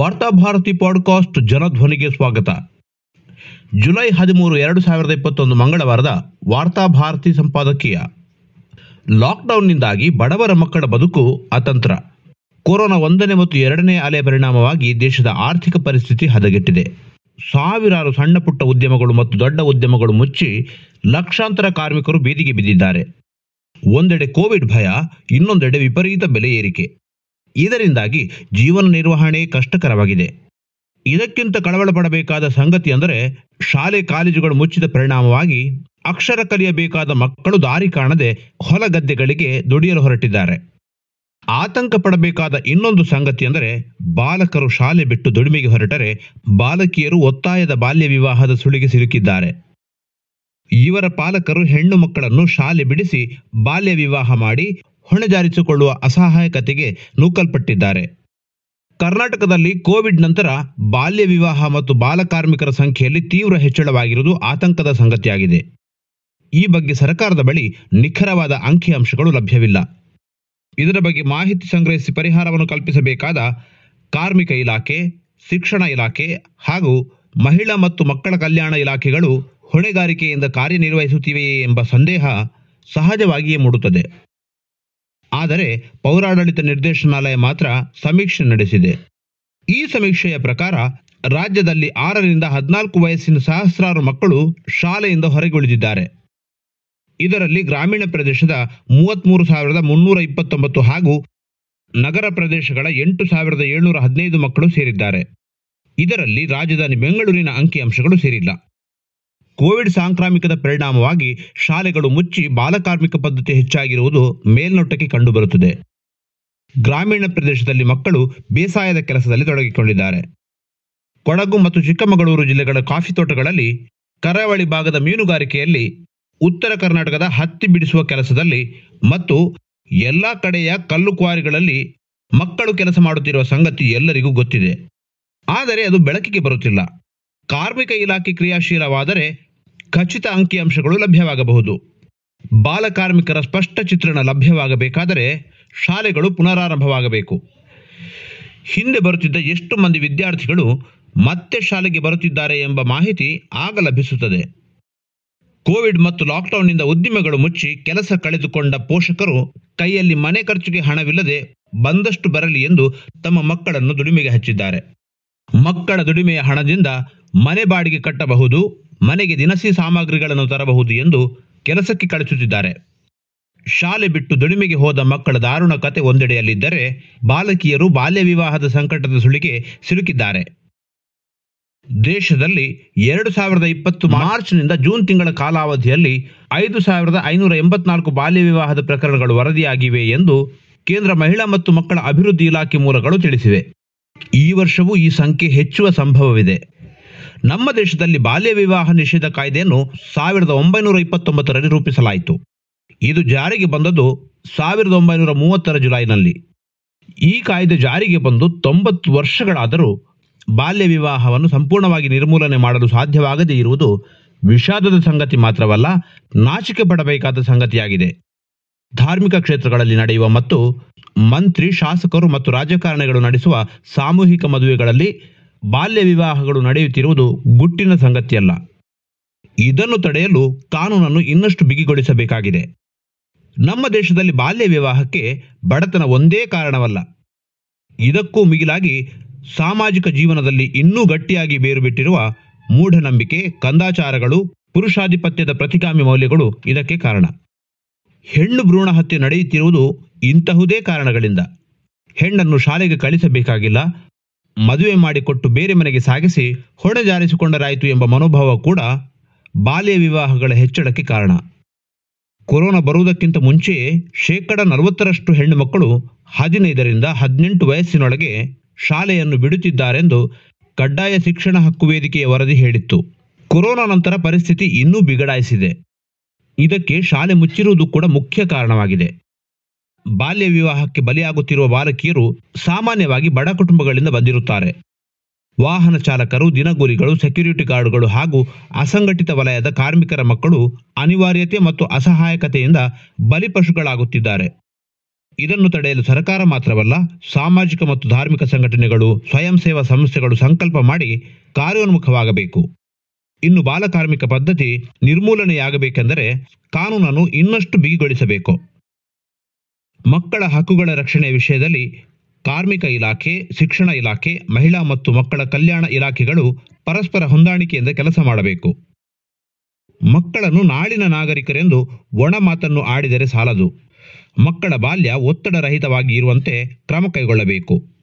Varthabharati podcast ಜನಧ್ವನಿಗೆ ಸ್ವಾಗತ. July ಹದಿಮೂರು, ಎರಡು ಸಾವಿರದ ಇಪ್ಪತ್ತೊಂದು ಮಂಗಳವಾರದ ವಾರ್ತಾಭಾರತಿ ಸಂಪಾದಕೀಯ. ಲಾಕ್ಡೌನ್ನಿಂದಾಗಿ ಬಡವರ ಮಕ್ಕಳ ಬದುಕು ಅತಂತ್ರ. ಕೊರೋನಾ ಒಂದನೇ ಮತ್ತು ಎರಡನೇ ಅಲೆ ಪರಿಣಾಮವಾಗಿ ದೇಶದ ಆರ್ಥಿಕ ಪರಿಸ್ಥಿತಿ ಹದಗೆಟ್ಟಿದೆ. ಸಾವಿರಾರು ಸಣ್ಣ ಪುಟ್ಟ ಉದ್ಯಮಗಳು ಮತ್ತು ದೊಡ್ಡ ಉದ್ಯಮಗಳು ಮುಚ್ಚಿ ಲಕ್ಷಾಂತರ ಕಾರ್ಮಿಕರು ಬೀದಿಗೆ ಬಿದ್ದಿದ್ದಾರೆ. ಒಂದೆಡೆ ಕೋವಿಡ್ ಭಯ, ಇನ್ನೊಂದೆಡೆ ವಿಪರೀತ ಬೆಲೆ ಏರಿಕೆ. ಇದರಿಂದಾಗಿ ಜೀವನ ನಿರ್ವಹಣೆ ಕಷ್ಟಕರವಾಗಿದೆ. ಇದಕ್ಕಿಂತ ಕಳವಳ ಪಡಬೇಕಾದ ಸಂಗತಿ ಅಂದರೆ ಶಾಲೆ ಕಾಲೇಜುಗಳು ಮುಚ್ಚಿದ ಪರಿಣಾಮವಾಗಿ ಅಕ್ಷರ ಕಲಿಯಬೇಕಾದ ಮಕ್ಕಳು ದಾರಿ ಕಾಣದೆ ಹೊಲ ಗದ್ದೆಗಳಿಗೆ ದುಡಿಯಲು ಹೊರಟಿದ್ದಾರೆ. ಆತಂಕ ಪಡಬೇಕಾದ ಇನ್ನೊಂದು ಸಂಗತಿ ಅಂದರೆ ಬಾಲಕರು ಶಾಲೆ ಬಿಟ್ಟು ದುಡಿಮೆಗೆ ಹೊರಟರೆ ಬಾಲಕಿಯರು ಒತ್ತಾಯದ ಬಾಲ್ಯ ವಿವಾಹದ ಸುಳಿಗೆ ಸಿಲುಕಿದ್ದಾರೆ. ಇವರ ಪಾಲಕರು ಹೆಣ್ಣು ಮಕ್ಕಳನ್ನು ಶಾಲೆ ಬಿಡಿಸಿ ಬಾಲ್ಯ ವಿವಾಹ ಮಾಡಿ ಹೊಣೆಜಾರಿಸಿಕೊಳ್ಳುವ ಅಸಹಾಯಕತೆಗೆ ನೂಕಲ್ಪಟ್ಟಿದ್ದಾರೆ. ಕರ್ನಾಟಕದಲ್ಲಿ ಕೋವಿಡ್ ನಂತರ ಬಾಲ್ಯ ವಿವಾಹ ಮತ್ತು ಬಾಲಕಾರ್ಮಿಕರ ಸಂಖ್ಯೆಯಲ್ಲಿ ತೀವ್ರ ಹೆಚ್ಚಳವಾಗಿರುವುದು ಆತಂಕದ ಸಂಗತಿಯಾಗಿದೆ. ಈ ಬಗ್ಗೆ ಸರ್ಕಾರದ ಬಳಿ ನಿಖರವಾದ ಅಂಕಿಅಂಶಗಳು ಲಭ್ಯವಿಲ್ಲ. ಇದರ ಬಗ್ಗೆ ಮಾಹಿತಿ ಸಂಗ್ರಹಿಸಿ ಪರಿಹಾರವನ್ನು ಕಲ್ಪಿಸಬೇಕಾದ ಕಾರ್ಮಿಕ ಇಲಾಖೆ, ಶಿಕ್ಷಣ ಇಲಾಖೆ ಹಾಗೂ ಮಹಿಳಾ ಮತ್ತು ಮಕ್ಕಳ ಕಲ್ಯಾಣ ಇಲಾಖೆಗಳು ಹೊಣೆಗಾರಿಕೆಯಿಂದ ಕಾರ್ಯನಿರ್ವಹಿಸುತ್ತಿವೆಯೇ ಎಂಬ ಸಂದೇಹ ಸಹಜವಾಗಿಯೇ ಮೂಡುತ್ತದೆ. ಆದರೆ ಪೌರಾಡಳಿತ ನಿರ್ದೇಶನಾಲಯ ಮಾತ್ರ ಸಮೀಕ್ಷೆ ನಡೆಸಿದೆ. ಈ ಸಮೀಕ್ಷೆಯ ಪ್ರಕಾರ ರಾಜ್ಯದಲ್ಲಿ ಆರರಿಂದ ಹದಿನಾಲ್ಕು ವಯಸ್ಸಿನ ಸಹಸ್ರಾರು ಮಕ್ಕಳು ಶಾಲೆಯಿಂದ ಹೊರಗುಳಿದಿದ್ದಾರೆ. ಇದರಲ್ಲಿ ಗ್ರಾಮೀಣ ಪ್ರದೇಶದ ಮೂವತ್ತ್ಮೂರು ಸಾವಿರದ ಮುನ್ನೂರ ಇಪ್ಪತ್ತೊಂಬತ್ತು ಹಾಗೂ ನಗರ ಪ್ರದೇಶಗಳ ಎಂಟು ಸಾವಿರದ ಏಳ್ನೂರ ಹದಿನೈದು ಮಕ್ಕಳು ಸೇರಿದ್ದಾರೆ. ಇದರಲ್ಲಿ ರಾಜಧಾನಿ ಬೆಂಗಳೂರಿನ ಅಂಕಿಅಂಶಗಳು ಸೇರಿಲ್ಲ. ಕೋವಿಡ್ ಸಾಂಕ್ರಾಮಿಕದ ಪರಿಣಾಮವಾಗಿ ಶಾಲೆಗಳು ಮುಚ್ಚಿ ಬಾಲಕಾರ್ಮಿಕ ಪದ್ಧತಿ ಹೆಚ್ಚಾಗಿರುವುದು ಮೇಲ್ನೋಟಕ್ಕೆ ಕಂಡುಬರುತ್ತದೆ. ಗ್ರಾಮೀಣ ಪ್ರದೇಶದಲ್ಲಿ ಮಕ್ಕಳು ಬೇಸಾಯದ ಕೆಲಸದಲ್ಲಿ ತೊಡಗಿಕೊಂಡಿದ್ದಾರೆ. ಕೊಡಗು ಮತ್ತು ಚಿಕ್ಕಮಗಳೂರು ಜಿಲ್ಲೆಗಳ ಕಾಫಿ ತೋಟಗಳಲ್ಲಿ, ಕರಾವಳಿ ಭಾಗದ ಮೀನುಗಾರಿಕೆಯಲ್ಲಿ, ಉತ್ತರ ಕರ್ನಾಟಕದ ಹತ್ತಿ ಬಿಡಿಸುವ ಕೆಲಸದಲ್ಲಿ ಮತ್ತು ಎಲ್ಲ ಕಡೆಯ ಕಲ್ಲು ಕ್ವಾರಿಗಳಲ್ಲಿ ಮಕ್ಕಳು ಕೆಲಸ ಮಾಡುತ್ತಿರುವ ಸಂಗತಿ ಎಲ್ಲರಿಗೂ ಗೊತ್ತಿದೆ. ಆದರೆ ಅದು ಬೆಳಕಿಗೆ ಬರುತ್ತಿಲ್ಲ. ಕಾರ್ಮಿಕ ಇಲಾಖೆ ಕ್ರಿಯಾಶೀಲವಾದರೆ ಖಚಿತ ಅಂಕಿಅಂಶಗಳು ಲಭ್ಯವಾಗಬಹುದು. ಬಾಲಕಾರ್ಮಿಕರ ಸ್ಪಷ್ಟ ಚಿತ್ರಣ ಲಭ್ಯವಾಗಬೇಕಾದರೆ ಶಾಲೆಗಳು ಪುನರಾರಂಭವಾಗಬೇಕು. ಹಿಂದೆ ಬರುತ್ತಿದ್ದ ಎಷ್ಟು ಮಂದಿ ವಿದ್ಯಾರ್ಥಿಗಳು ಮತ್ತೆ ಶಾಲೆಗೆ ಬರುತ್ತಿದ್ದಾರೆ ಎಂಬ ಮಾಹಿತಿ ಆಗ ಲಭಿಸುತ್ತದೆ. ಕೋವಿಡ್ ಮತ್ತು ಲಾಕ್ಡೌನ್ನಿಂದ ಉದ್ದಿಮೆಗಳು ಮುಚ್ಚಿ ಕೆಲಸ ಕಳೆದುಕೊಂಡ ಪೋಷಕರು ಕೈಯಲ್ಲಿ ಮನೆ ಖರ್ಚಿಗೆ ಹಣವಿಲ್ಲದೆ ಬಂದಷ್ಟು ಬರಲಿ ಎಂದು ತಮ್ಮ ಮಕ್ಕಳನ್ನು ದುಡಿಮೆಗೆ ಹಚ್ಚಿದ್ದಾರೆ. ಮಕ್ಕಳ ದುಡಿಮೆಯ ಹಣದಿಂದ ಮನೆ ಬಾಡಿಗೆ ಕಟ್ಟಬಹುದು ಮನೆಗೆ ದಿನಸಿ ಸಾಮಗ್ರಿಗಳನ್ನು ತರಬಹುದು ಎಂದು ಕೆಲಸಕ್ಕೆ ಕಳಿಸುತ್ತಿದ್ದಾರೆ ಶಾಲೆ ಬಿಟ್ಟು ದುಡಿಮೆಗೆ ಹೋದ ಮಕ್ಕಳ ದಾರುಣ ಕತೆ ಒಂದೆಡೆಯಲ್ಲಿದ್ದರೆ ಬಾಲಕಿಯರು ಬಾಲ್ಯ ವಿವಾಹದ ಸಂಕಟದ ಸುಳಿಗೆ ಸಿಲುಕಿದ್ದಾರೆ. ದೇಶದಲ್ಲಿ ಎರಡು ಸಾವಿರದ ಇಪ್ಪತ್ತು ಮಾರ್ಚ್ನಿಂದ ಜೂನ್ ತಿಂಗಳ ಕಾಲಾವಧಿಯಲ್ಲಿ ಐದು ಸಾವಿರದ ಐನೂರ ಎಂಬತ್ನಾಲ್ಕು ಬಾಲ್ಯ ವಿವಾಹದ ಪ್ರಕರಣಗಳು ವರದಿಯಾಗಿವೆ ಎಂದು ಕೇಂದ್ರ ಮಹಿಳಾ ಮತ್ತು ಮಕ್ಕಳ ಅಭಿವೃದ್ಧಿ ಇಲಾಖೆ ಮೂಲಗಳು ತಿಳಿಸಿವೆ. ಈ ವರ್ಷವೂ ಈ ಸಂಖ್ಯೆ ಹೆಚ್ಚುವ ಸಂಭವವಿದೆ. ನಮ್ಮ ದೇಶದಲ್ಲಿ ಬಾಲ್ಯ ವಿವಾಹ ನಿಷೇಧ ಕಾಯ್ದೆಯನ್ನು ಸಾವಿರದ ಒಂಬೈನೂರ ಇಪ್ಪತ್ತೊಂಬತ್ತರಲ್ಲಿ ರೂಪಿಸಲಾಯಿತು. ಇದು ಜಾರಿಗೆ ಬಂದದ್ದು ಸಾವಿರದ ಒಂಬೈನೂರ ಮೂವತ್ತರ ಜುಲೈನಲ್ಲಿ. ಈ ಕಾಯ್ದೆ ಜಾರಿಗೆ ಬಂದು ತೊಂಬತ್ತು ವರ್ಷಗಳಾದರೂ ಬಾಲ್ಯ ವಿವಾಹವನ್ನು ಸಂಪೂರ್ಣವಾಗಿ ನಿರ್ಮೂಲನೆ ಮಾಡಲು ಸಾಧ್ಯವಾಗದೇ ಇರುವುದು ವಿಷಾದದ ಸಂಗತಿ ಮಾತ್ರವಲ್ಲ, ನಾಚಿಕೆ ಪಡಬೇಕಾದ ಸಂಗತಿಯಾಗಿದೆ. ಧಾರ್ಮಿಕ ಕ್ಷೇತ್ರಗಳಲ್ಲಿ ನಡೆಯುವ ಮತ್ತು ಮಂತ್ರಿ, ಶಾಸಕರು ಮತ್ತು ರಾಜಕಾರಣಿಗಳು ನಡೆಸುವ ಸಾಮೂಹಿಕ ಮದುವೆಗಳಲ್ಲಿ ಬಾಲ್ಯ ವಿವಾಹಗಳು ನಡೆಯುತ್ತಿರುವುದು ಗುಟ್ಟಿನ ಸಂಗತಿಯಲ್ಲ. ಇದನ್ನು ತಡೆಯಲು ಕಾನೂನನ್ನು ಇನ್ನಷ್ಟು ಬಿಗಿಗೊಳಿಸಬೇಕಾಗಿದೆ. ನಮ್ಮ ದೇಶದಲ್ಲಿ ಬಾಲ್ಯ ವಿವಾಹಕ್ಕೆ ಬಡತನ ಒಂದೇ ಕಾರಣವಲ್ಲ. ಇದಕ್ಕೂ ಮಿಗಿಲಾಗಿ ಸಾಮಾಜಿಕ ಜೀವನದಲ್ಲಿ ಇನ್ನೂ ಗಟ್ಟಿಯಾಗಿ ಬೇರು ಬಿಟ್ಟಿರುವ ಮೂಢನಂಬಿಕೆ, ಕಂದಾಚಾರಗಳು, ಪುರುಷಾಧಿಪತ್ಯದ ಪ್ರತಿಗಾಮಿ ಮೌಲ್ಯಗಳು ಇದಕ್ಕೆ ಕಾರಣ. ಹೆಣ್ಣು ಭ್ರೂಣ ಹತ್ಯೆ ನಡೆಯುತ್ತಿರುವುದು ಇಂತಹುದೇ ಕಾರಣಗಳಿಂದ. ಹೆಣ್ಣನ್ನು ಶಾಲೆಗೆ ಕಳಿಸಬೇಕಾಗಿಲ್ಲ ಮದುವೆ ಮಾಡಿಕೊಟ್ಟು ಬೇರೆ ಮನೆಗೆ ಸಾಗಿಸಿ ಹೊಣೆಜಾರಿಸಿಕೊಂಡರಾಯಿತು ಎಂಬ ಮನೋಭಾವ ಕೂಡ ಬಾಲ್ಯ ವಿವಾಹಗಳ ಹೆಚ್ಚಳಕ್ಕೆ ಕಾರಣ. ಕೊರೋನಾ ಬರುವುದಕ್ಕಿಂತ ಮುಂಚೆಯೇ ಶೇಕಡ ನಲವತ್ತರಷ್ಟು ಹೆಣ್ಣು ಮಕ್ಕಳು ಹದಿನೈದರಿಂದ ಹದಿನೆಂಟು ವಯಸ್ಸಿನೊಳಗೆ ಶಾಲೆಯನ್ನು ಬಿಡುತ್ತಿದ್ದಾರೆಂದು ಕಡ್ಡಾಯ ಶಿಕ್ಷಣ ಹಕ್ಕು ವೇದಿಕೆಯ ವರದಿ ಹೇಳಿತ್ತು. ಕೊರೋನಾ ನಂತರ ಪರಿಸ್ಥಿತಿ ಇನ್ನೂ ಬಿಗಡಾಯಿಸಿದೆ. ಇದಕ್ಕೆ ಶಾಲೆ ಮುಚ್ಚಿರುವುದು ಕೂಡ ಮುಖ್ಯ ಕಾರಣವಾಗಿದೆ. ಬಾಲ್ಯ ವಿವಾಹಕ್ಕೆ ಬಲಿಯಾಗುತ್ತಿರುವ ಬಾಲಕಿಯರು ಸಾಮಾನ್ಯವಾಗಿ ಬಡ ಕುಟುಂಬಗಳಿಂದ ಬಂದಿರುತ್ತಾರೆ. ವಾಹನ ಚಾಲಕರು, ದಿನಗೂಲಿಗಳು, ಸೆಕ್ಯೂರಿಟಿ ಗಾರ್ಡ್ಗಳು ಹಾಗೂ ಅಸಂಘಟಿತ ವಲಯದ ಕಾರ್ಮಿಕರ ಮಕ್ಕಳು ಅನಿವಾರ್ಯತೆ ಮತ್ತು ಅಸಹಾಯಕತೆಯಿಂದ ಬಲಿಪಶುಗಳಾಗುತ್ತಿದ್ದಾರೆ ಇದನ್ನು ತಡೆಯಲು ಸರ್ಕಾರ ಮಾತ್ರವಲ್ಲ, ಸಾಮಾಜಿಕ ಮತ್ತು ಧಾರ್ಮಿಕ ಸಂಘಟನೆಗಳು, ಸ್ವಯಂ ಸೇವಾ ಸಂಸ್ಥೆಗಳು ಸಂಕಲ್ಪ ಮಾಡಿ ಕಾರ್ಯೋನ್ಮುಖವಾಗಬೇಕು. ಇನ್ನು ಬಾಲಕಾರ್ಮಿಕ ಪದ್ಧತಿ ನಿರ್ಮೂಲನೆಯಾಗಬೇಕೆಂದರೆ ಕಾನೂನನ್ನು ಇನ್ನಷ್ಟು ಬಿಗಿಗೊಳಿಸಬೇಕು. ಮಕ್ಕಳ ಹಕ್ಕುಗಳ ರಕ್ಷಣೆ ವಿಷಯದಲ್ಲಿ ಕಾರ್ಮಿಕ ಇಲಾಖೆ, ಶಿಕ್ಷಣ ಇಲಾಖೆ, ಮಹಿಳಾ ಮತ್ತು ಮಕ್ಕಳ ಕಲ್ಯಾಣ ಇಲಾಖೆಗಳು ಪರಸ್ಪರ ಹೊಂದಾಣಿಕೆಯಿಂದ ಕೆಲಸ ಮಾಡಬೇಕು. ಮಕ್ಕಳನ್ನು ನಾಳಿನ ನಾಗರಿಕರೆಂದು ಒಣ ಮಾತನ್ನು ಆಡಿದರೆ ಸಾಲದು. ಮಕ್ಕಳ ಬಾಲ್ಯ ಒತ್ತಡರಹಿತವಾಗಿ ಇರುವಂತೆ ಕ್ರಮ ಕೈಗೊಳ್ಳಬೇಕು.